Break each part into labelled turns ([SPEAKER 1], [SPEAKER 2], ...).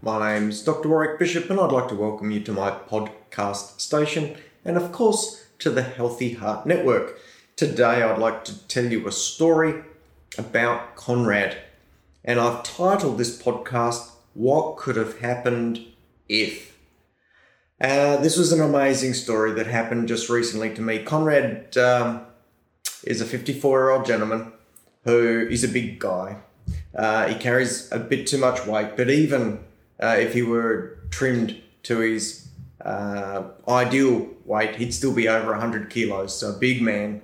[SPEAKER 1] my name's Dr. Warwick Bishop, and I'd like to welcome you to my podcast station and, of course, to the Healthy Heart Network. Today, I'd like to tell you a story about Conrad, and I've titled this podcast, What Could Have Happened If. Uh, this was an amazing story that happened just recently to me. Conrad um, is a 54 year old gentleman who is a big guy. Uh, he carries a bit too much weight, but even uh, if he were trimmed to his uh, ideal weight, he'd still be over 100 kilos, so big man.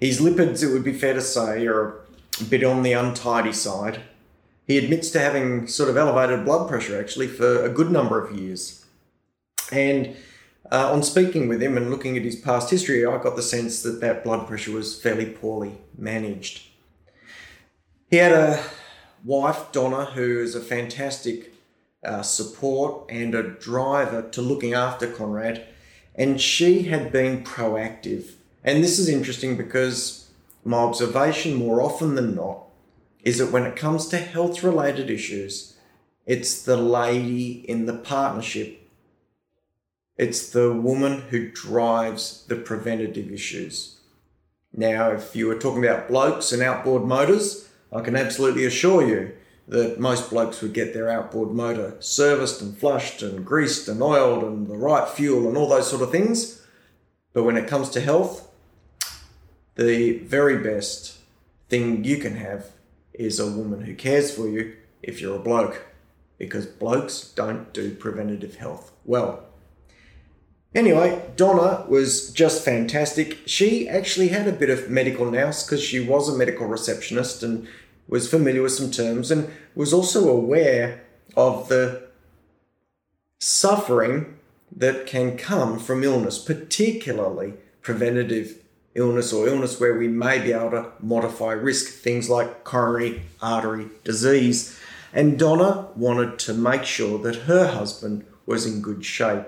[SPEAKER 1] His lipids, it would be fair to say, are a bit on the untidy side. He admits to having sort of elevated blood pressure actually for a good number of years. And uh, on speaking with him and looking at his past history, I got the sense that that blood pressure was fairly poorly managed. He had a wife, Donna, who is a fantastic uh, support and a driver to looking after Conrad, and she had been proactive. And this is interesting because my observation, more often than not, is that when it comes to health related issues, it's the lady in the partnership. It's the woman who drives the preventative issues. Now, if you were talking about blokes and outboard motors, I can absolutely assure you that most blokes would get their outboard motor serviced and flushed and greased and oiled and the right fuel and all those sort of things. But when it comes to health, the very best thing you can have is a woman who cares for you if you're a bloke, because blokes don't do preventative health well. Anyway, Donna was just fantastic. She actually had a bit of medical nous because she was a medical receptionist and was familiar with some terms and was also aware of the suffering that can come from illness, particularly preventative illness or illness where we may be able to modify risk, things like coronary artery disease. And Donna wanted to make sure that her husband was in good shape.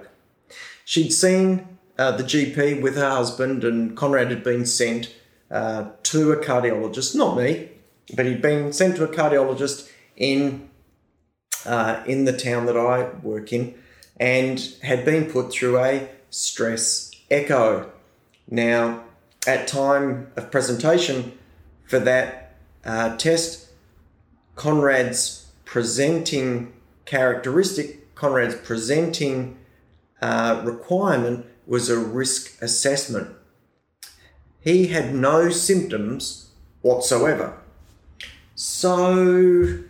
[SPEAKER 1] She'd seen uh, the GP with her husband, and Conrad had been sent uh, to a cardiologist, not me, but he'd been sent to a cardiologist in uh, in the town that I work in, and had been put through a stress echo. Now, at time of presentation for that uh, test, Conrad's presenting characteristic, Conrad's presenting uh, requirement was a risk assessment. He had no symptoms whatsoever. So,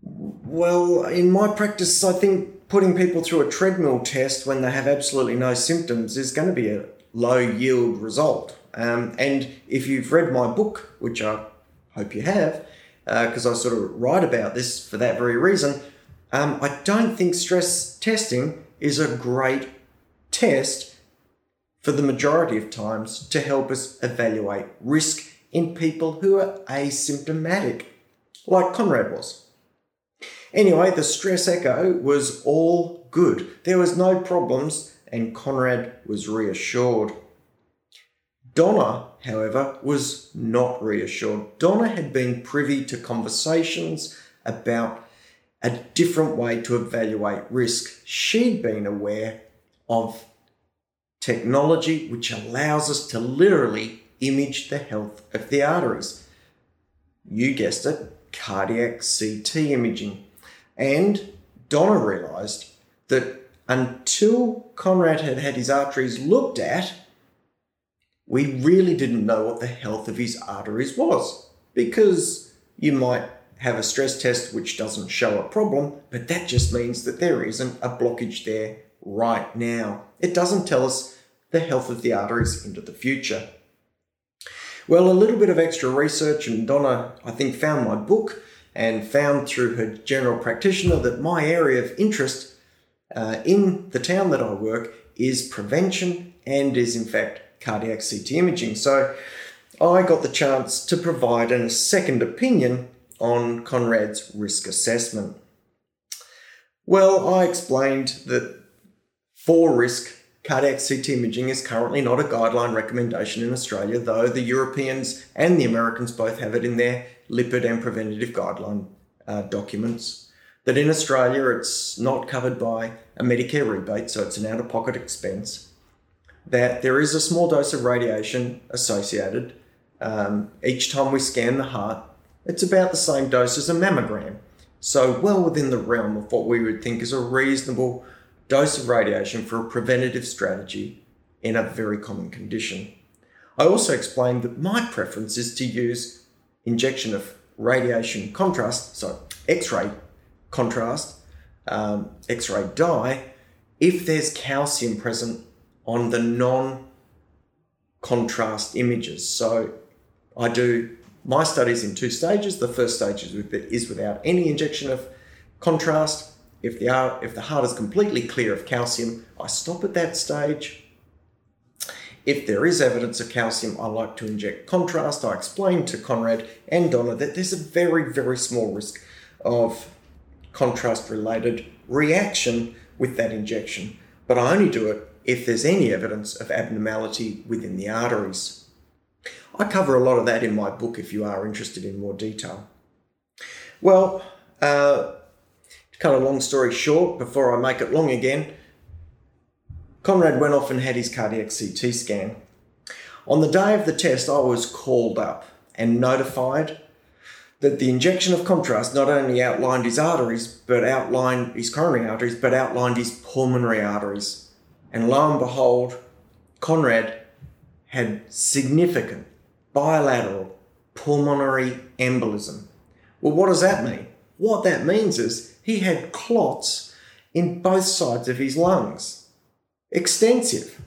[SPEAKER 1] well, in my practice, I think putting people through a treadmill test when they have absolutely no symptoms is going to be a low yield result. Um, and if you've read my book, which I hope you have, because uh, I sort of write about this for that very reason, um, I don't think stress testing is a great test for the majority of times to help us evaluate risk in people who are asymptomatic, like Conrad was. Anyway, the stress echo was all good. There was no problems, and Conrad was reassured. Donna, however, was not reassured. Donna had been privy to conversations about a different way to evaluate risk. She'd been aware of technology which allows us to literally image the health of the arteries. You guessed it, cardiac CT imaging. And Donna realised that until Conrad had had his arteries looked at, we really didn't know what the health of his arteries was. Because you might have a stress test which doesn't show a problem, but that just means that there isn't a blockage there right now. It doesn't tell us the health of the arteries into the future. Well, a little bit of extra research, and Donna, I think, found my book and found through her general practitioner that my area of interest uh, in the town that I work is prevention and is in fact cardiac CT imaging. So I got the chance to provide a second opinion on Conrad's risk assessment. Well, I explained that for risk, cardiac CT imaging is currently not a guideline recommendation in Australia, though the Europeans and the Americans both have it in their lipid and preventative guideline uh, documents. That in Australia it's not covered by a Medicare rebate, so it's an out of pocket expense. That there is a small dose of radiation associated um, each time we scan the heart. It's about the same dose as a mammogram, so well within the realm of what we would think is a reasonable dose of radiation for a preventative strategy in a very common condition. I also explained that my preference is to use injection of radiation contrast, so X ray contrast, um, X ray dye, if there's calcium present on the non contrast images. So I do my studies in two stages. The first stage is, with, is without any injection of contrast. If the, if the heart is completely clear of calcium, I stop at that stage. If there is evidence of calcium, I like to inject contrast. I explained to Conrad and Donna that there's a very, very small risk of contrast related reaction with that injection, but I only do it if there's any evidence of abnormality within the arteries. I cover a lot of that in my book if you are interested in more detail. Well, uh, cut a long story short, before I make it long again, Conrad went off and had his cardiac CT scan. On the day of the test, I was called up and notified that the injection of contrast not only outlined his arteries, but outlined his coronary arteries, but outlined his pulmonary arteries. And lo and behold, Conrad had significant bilateral pulmonary embolism. Well, what does that mean? What that means is he had clots in both sides of his lungs. Extensive.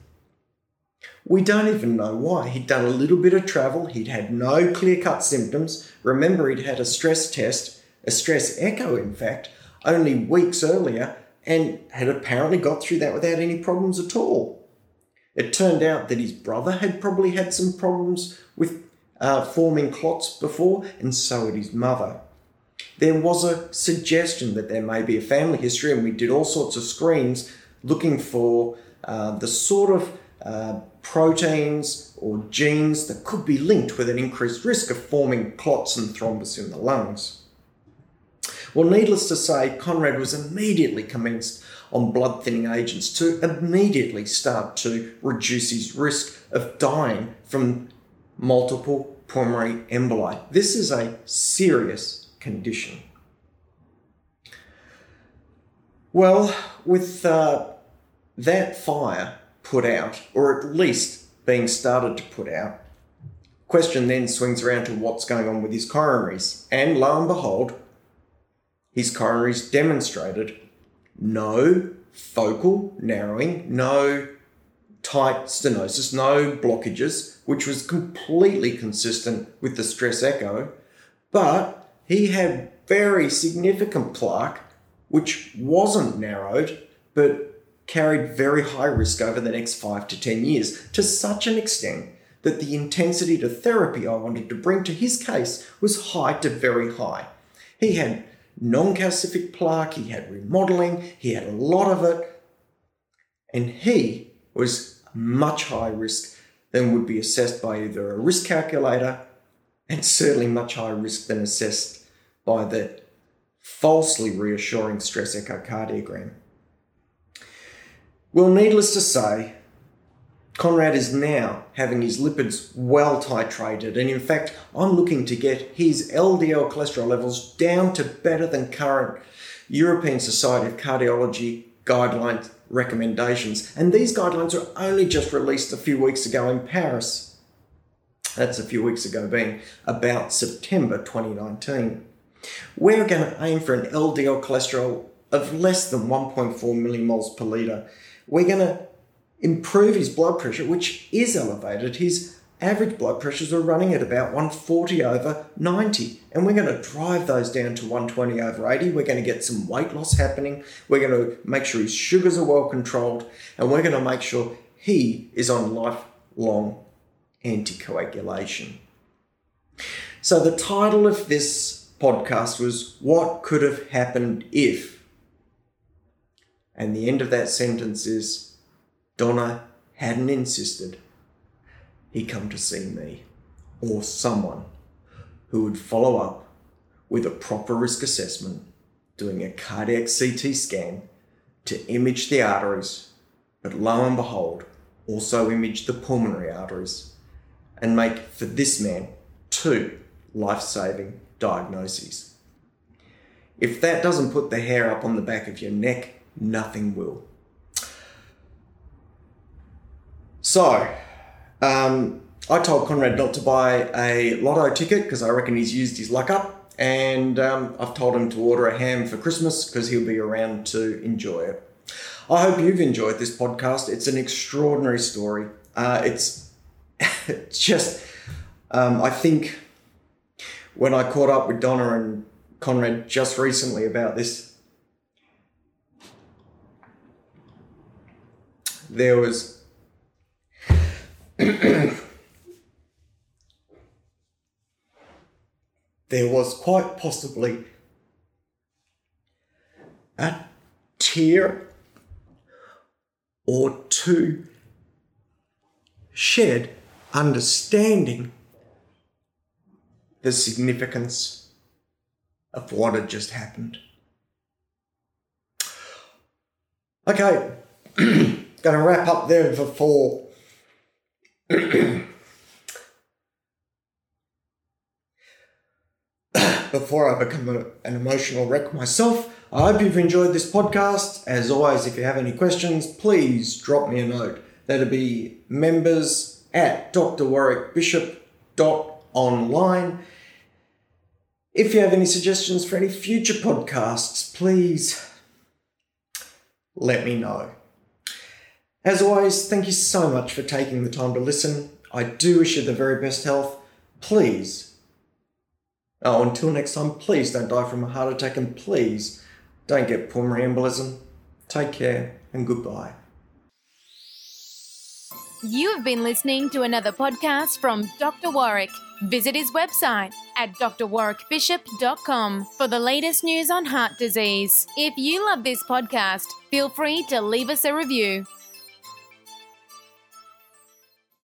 [SPEAKER 1] We don't even know why. He'd done a little bit of travel, he'd had no clear cut symptoms. Remember, he'd had a stress test, a stress echo, in fact, only weeks earlier, and had apparently got through that without any problems at all. It turned out that his brother had probably had some problems with uh, forming clots before, and so had his mother. There was a suggestion that there may be a family history, and we did all sorts of screens looking for uh, the sort of uh, proteins or genes that could be linked with an increased risk of forming clots and thrombus in the lungs. Well, needless to say, Conrad was immediately commenced on blood thinning agents to immediately start to reduce his risk of dying from multiple pulmonary emboli. This is a serious condition. Well, with uh, that fire put out, or at least being started to put out, question then swings around to what's going on with his coronaries. And lo and behold, his coronaries demonstrated no focal narrowing, no tight stenosis, no blockages, which was completely consistent with the stress echo. But he had very significant plaque, which wasn't narrowed, but carried very high risk over the next five to 10 years, to such an extent that the intensity to therapy I wanted to bring to his case was high to very high. He had non calcific plaque, he had remodeling, he had a lot of it, and he was much higher risk than would be assessed by either a risk calculator and certainly much higher risk than assessed by the falsely reassuring stress echocardiogram. Well, needless to say, Conrad is now having his lipids well titrated, and in fact, I'm looking to get his LDL cholesterol levels down to better than current European Society of Cardiology guidelines recommendations. And these guidelines were only just released a few weeks ago in Paris. That's a few weeks ago, being about September 2019. We're going to aim for an LDL cholesterol of less than 1.4 millimoles per litre we're going to improve his blood pressure, which is elevated. His average blood pressures are running at about 140 over 90. And we're going to drive those down to 120 over 80. We're going to get some weight loss happening. We're going to make sure his sugars are well controlled. And we're going to make sure he is on lifelong anticoagulation. So, the title of this podcast was What Could Have Happened If? And the end of that sentence is Donna hadn't insisted he come to see me or someone who would follow up with a proper risk assessment, doing a cardiac CT scan to image the arteries, but lo and behold, also image the pulmonary arteries and make for this man two life saving diagnoses. If that doesn't put the hair up on the back of your neck, nothing will. So, um, I told Conrad not to buy a lotto ticket because I reckon he's used his luck up, and um, I've told him to order a ham for Christmas because he'll be around to enjoy it. I hope you've enjoyed this podcast. It's an extraordinary story. Uh, it's just, um, I think when I caught up with Donna and Conrad just recently about this, there was there was quite possibly a tear or two shed understanding the significance of what had just happened. Okay, gonna wrap up there before before I become a, an emotional wreck myself. I hope you've enjoyed this podcast. As always, if you have any questions, please drop me a note. That'll be members at drwarwickbishop.online. If you have any suggestions for any future podcasts, please let me know. As always, thank you so much for taking the time to listen. I do wish you the very best health. Please, oh, until next time, please don't die from a heart attack and please don't get pulmonary embolism. Take care and goodbye.
[SPEAKER 2] You have been listening to another podcast from Dr. Warwick. Visit his website at drwarwickbishop.com for the latest news on heart disease. If you love this podcast, feel free to leave us a review.